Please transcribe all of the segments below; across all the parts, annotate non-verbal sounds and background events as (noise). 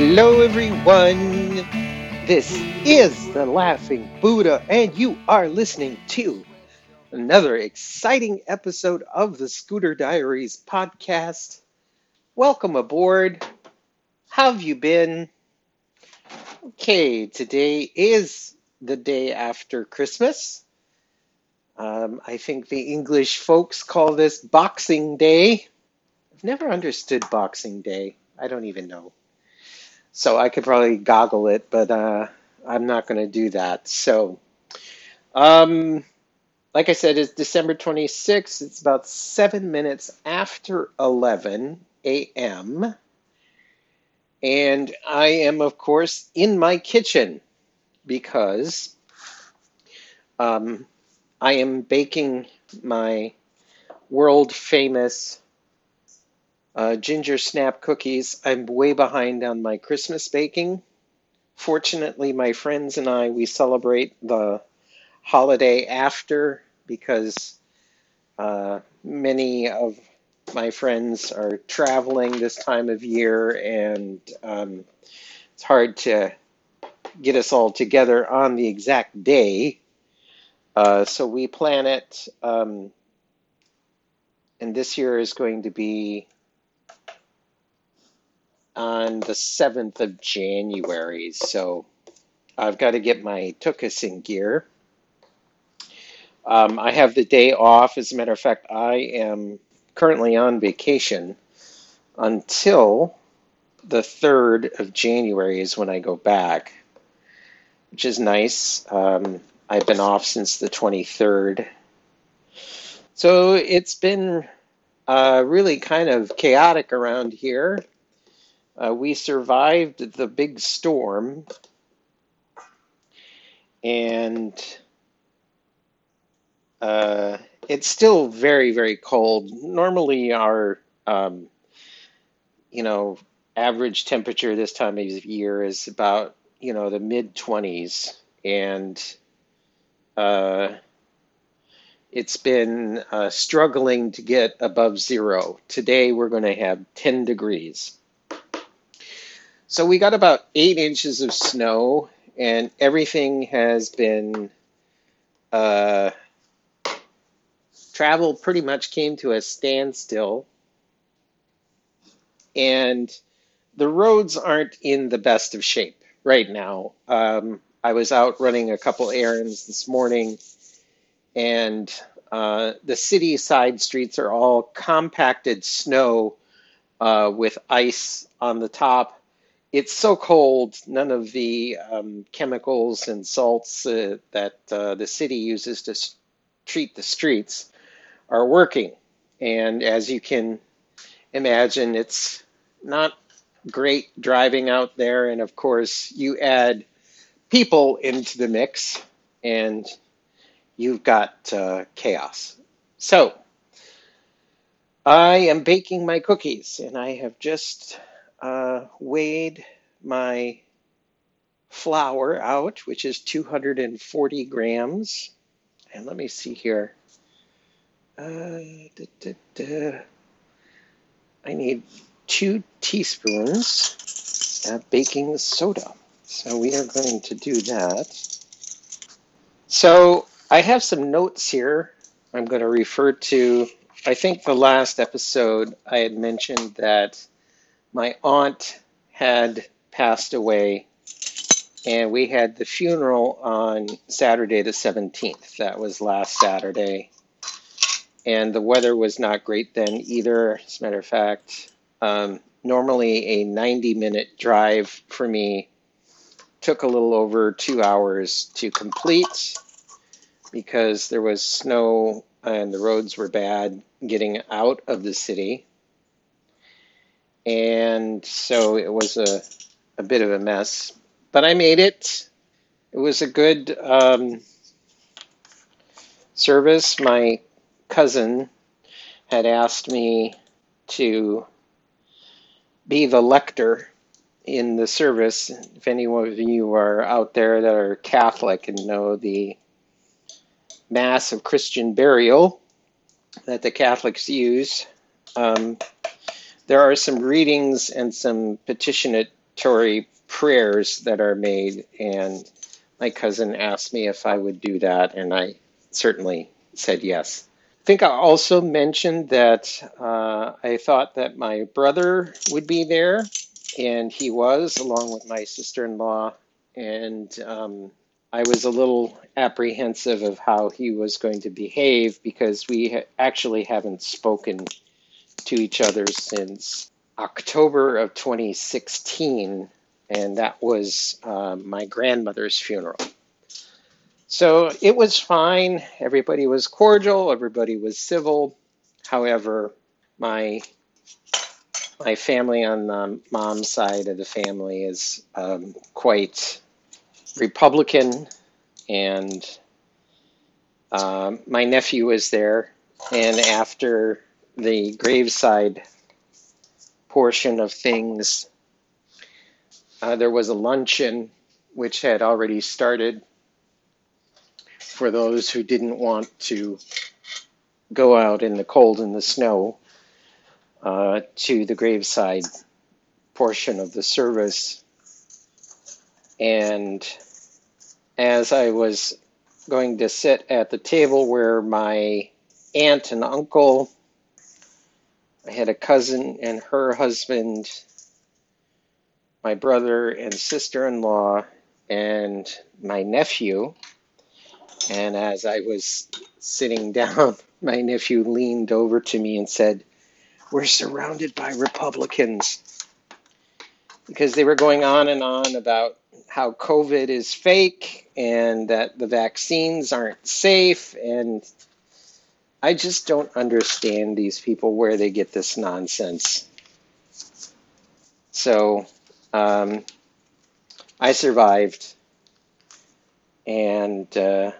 Hello, everyone. This is the Laughing Buddha, and you are listening to another exciting episode of the Scooter Diaries podcast. Welcome aboard. How have you been? Okay, today is the day after Christmas. Um, I think the English folks call this Boxing Day. I've never understood Boxing Day. I don't even know. So I could probably Google it, but uh, I'm not going to do that. So, um, like I said, it's December 26th. It's about seven minutes after 11 a.m. And I am, of course, in my kitchen because um, I am baking my world famous uh, ginger snap cookies. I'm way behind on my Christmas baking. Fortunately, my friends and I, we celebrate the holiday after because uh, many of my friends are traveling this time of year and um, it's hard to get us all together on the exact day. Uh, so we plan it, um, and this year is going to be on the 7th of January. So I've got to get my tuchus in gear. Um, I have the day off. As a matter of fact, I am currently on vacation until the 3rd of January is when I go back, which is nice. Um, I've been off since the 23rd. So it's been uh, really kind of chaotic around here. Uh, we survived the big storm, and uh, it's still very, very cold. Normally, our um, you know average temperature this time of year is about you know the mid 20s, and uh, it's been uh, struggling to get above zero. Today, we're going to have 10 degrees. So we got about eight inches of snow, and everything has been uh, travel pretty much came to a standstill, and the roads aren't in the best of shape right now. Um, I was out running a couple errands this morning, and uh, the city side streets are all compacted snow uh, with ice on the top it's so cold, none of the um, chemicals and salts uh, that uh, the city uses to treat the streets are working. And as you can imagine, it's not great driving out there. And of course, you add people into the mix and you've got uh, chaos. So, I am baking my cookies and I have just uh, weighed my flour out, which is 240 grams. And let me see here. Uh, da, da, da. I need two teaspoons of baking soda. So we are going to do that. So I have some notes here I'm going to refer to. I think the last episode I had mentioned that my aunt had passed away, and we had the funeral on Saturday the 17th. That was last Saturday. And the weather was not great then either. As a matter of fact, um, normally a 90 minute drive for me took a little over two hours to complete because there was snow and the roads were bad getting out of the city and so it was a, a bit of a mess. But I made it. It was a good um, service. My cousin had asked me to be the lector in the service. If any of you are out there that are Catholic and know the Mass of Christian burial that the Catholics use, um, there are some readings and some petitionatory prayers that are made, and my cousin asked me if I would do that, and I certainly said yes. I think I also mentioned that uh, I thought that my brother would be there, and he was, along with my sister in law. And um, I was a little apprehensive of how he was going to behave because we ha- actually haven't spoken to each other since October of 2016, and that was uh, my grandmother's funeral. So it was fine. Everybody was cordial. Everybody was civil. However, my my family on the mom's side of the family is um, quite Republican, and um, my nephew was there. And after the graveside portion of things, uh, there was a luncheon which had already started for those who didn't want to go out in the cold and the snow uh, to the graveside portion of the service. And as I was going to sit at the table where my aunt and uncle, I had a cousin and her husband, my brother and sister in law, and my nephew. And as I was sitting (laughs) down, my nephew leaned over to me and said, We're surrounded by Republicans. Because they were going on and on about how COVID is fake and that the vaccines aren't safe. And I just don't understand these people where they get this nonsense. So um, I survived. And uh,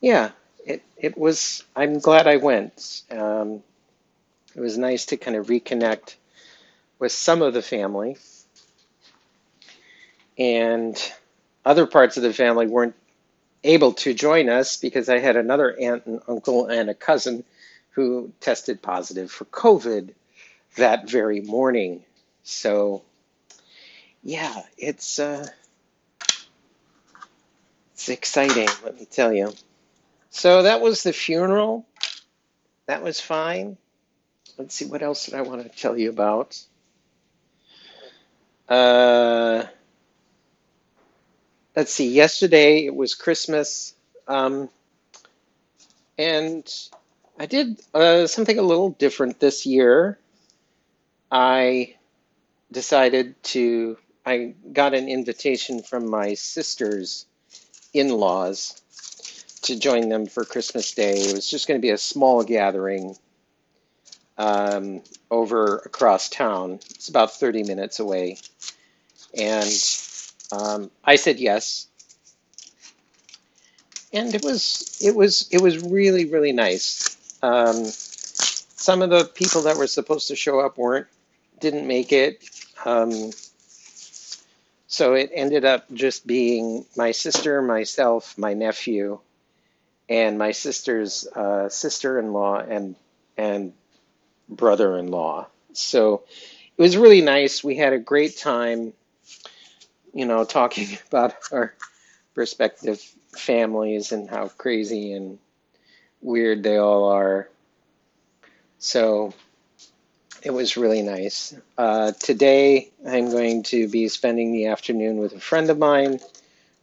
yeah, it, it was, I'm glad I went. Um, it was nice to kind of reconnect with some of the family. And other parts of the family weren't able to join us because I had another aunt and uncle and a cousin who tested positive for COVID that very morning. So, yeah, it's uh, it's exciting, let me tell you. So that was the funeral. That was fine. Let's see, what else did I want to tell you about? Uh, let's see, yesterday it was Christmas, um, and I did uh, something a little different this year. I decided to, I got an invitation from my sister's in laws to join them for Christmas Day. It was just going to be a small gathering um, over across town. It's about 30 minutes away. And um, I said yes. And it was it was it was really really nice. Um, some of the people that were supposed to show up weren't didn't make it. Um, so it ended up just being my sister, myself, my nephew, and my sister's uh, sister-in-law and and brother-in-law. So it was really nice. We had a great time, you know, talking (laughs) about our respective families and how crazy and weird they all are. So it was really nice. Uh, today, I'm going to be spending the afternoon with a friend of mine.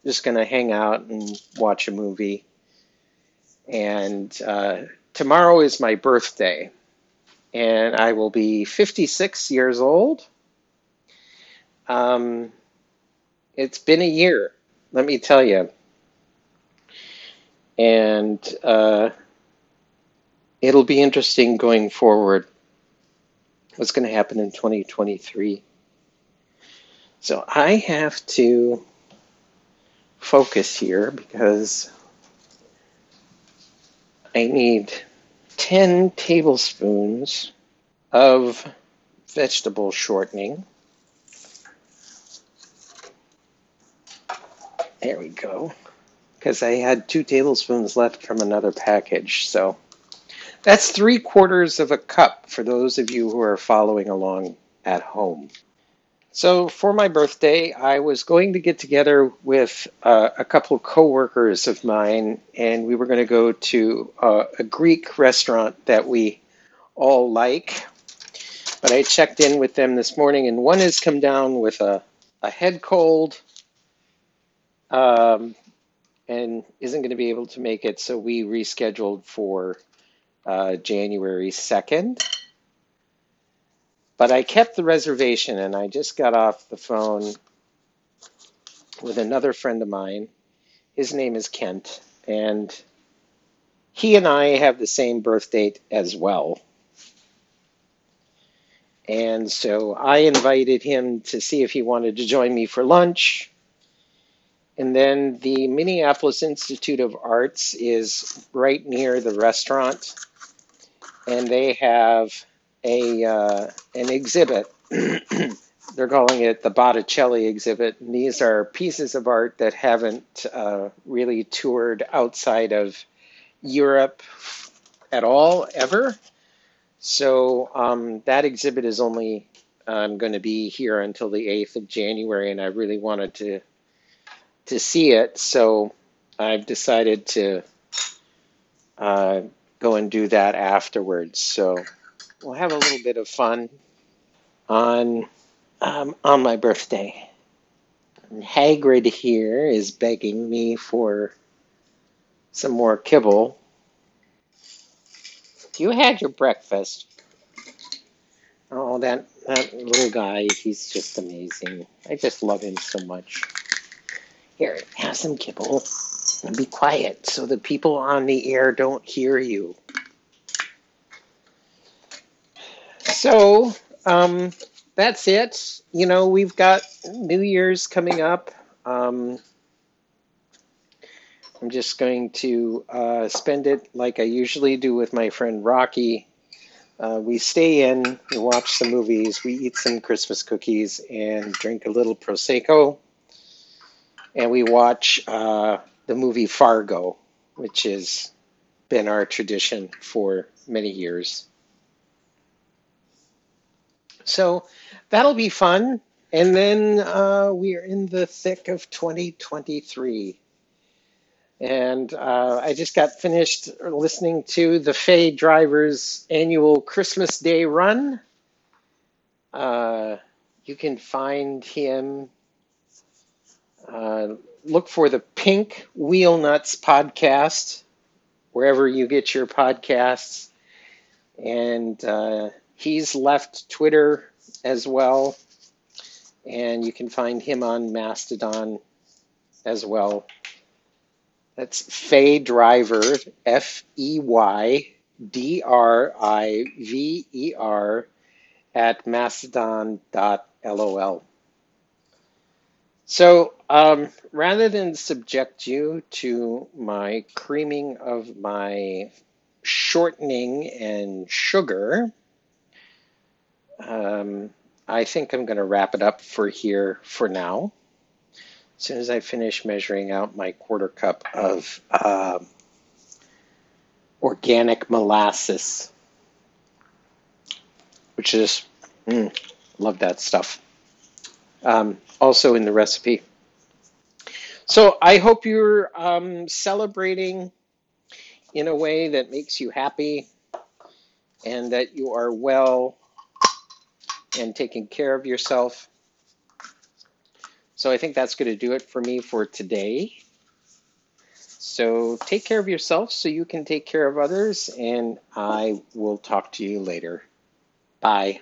Just going to hang out and watch a movie. And uh, tomorrow is my birthday, and I will be 56 years old. Um, it's been a year, let me tell you. And uh, it'll be interesting going forward what's going to happen in 2023. So I have to focus here because I need 10 tablespoons of vegetable shortening. There we go. Because I had two tablespoons left from another package. So that's three quarters of a cup for those of you who are following along at home. So for my birthday, I was going to get together with uh, a couple of coworkers of mine, and we were going to go to uh, a Greek restaurant that we all like. But I checked in with them this morning, and one has come down with a, a head cold um, and isn't going to be able to make it. So we rescheduled for uh, January 2nd. But I kept the reservation, and I just got off the phone with another friend of mine. His name is Kent, and he and I have the same birth date as well. And so I invited him to see if he wanted to join me for lunch. And then the Minneapolis Institute of Arts is right near the restaurant, and they have a uh, an exhibit. (clears throat) They're calling it the Botticelli exhibit. And these are pieces of art that haven't uh, really toured outside of Europe at all ever. So um, that exhibit is only um, going to be here until the 8th of January, and I really wanted to to see it. So I've decided to uh, go and do that afterwards. So we'll have a little bit of fun on um, on my birthday. And Hagrid here is begging me for some more kibble. You had your breakfast. Oh, that that little guy, he's just amazing. I just love him so much. Here, have some kibble and be quiet so the people on the air don't hear you. So, um, that's it. You know, we've got New Year's coming up. Um, I'm just going to uh, spend it like I usually do with my friend Rocky. Uh, we stay in, we watch some movies, we eat some Christmas cookies, and drink a little Prosecco. And we watch uh, the movie Fargo, which has been our tradition for many years. So that'll be fun. And then uh, we are in the thick of 2023. And uh, I just got finished listening to the Fey Driver's annual Christmas Day run. Uh, you can find him. Uh, look for the Pink Wheel Nuts podcast wherever you get your podcasts. And uh, he's left Twitter as well. And you can find him on Mastodon as well. That's Fey Driver, F E Y D R I V E R, at mastodon.lol. So um, rather than subject you to my creaming of my shortening and sugar, um, I think I'm going to wrap it up for here for now. As soon as I finish measuring out my quarter cup of uh, organic molasses, which is, mm, love that stuff. Um, also in the recipe. So I hope you're um, celebrating in a way that makes you happy and that you are well and taking care of yourself. So I think that's going to do it for me for today. So take care of yourself so you can take care of others, and I will talk to you later. Bye.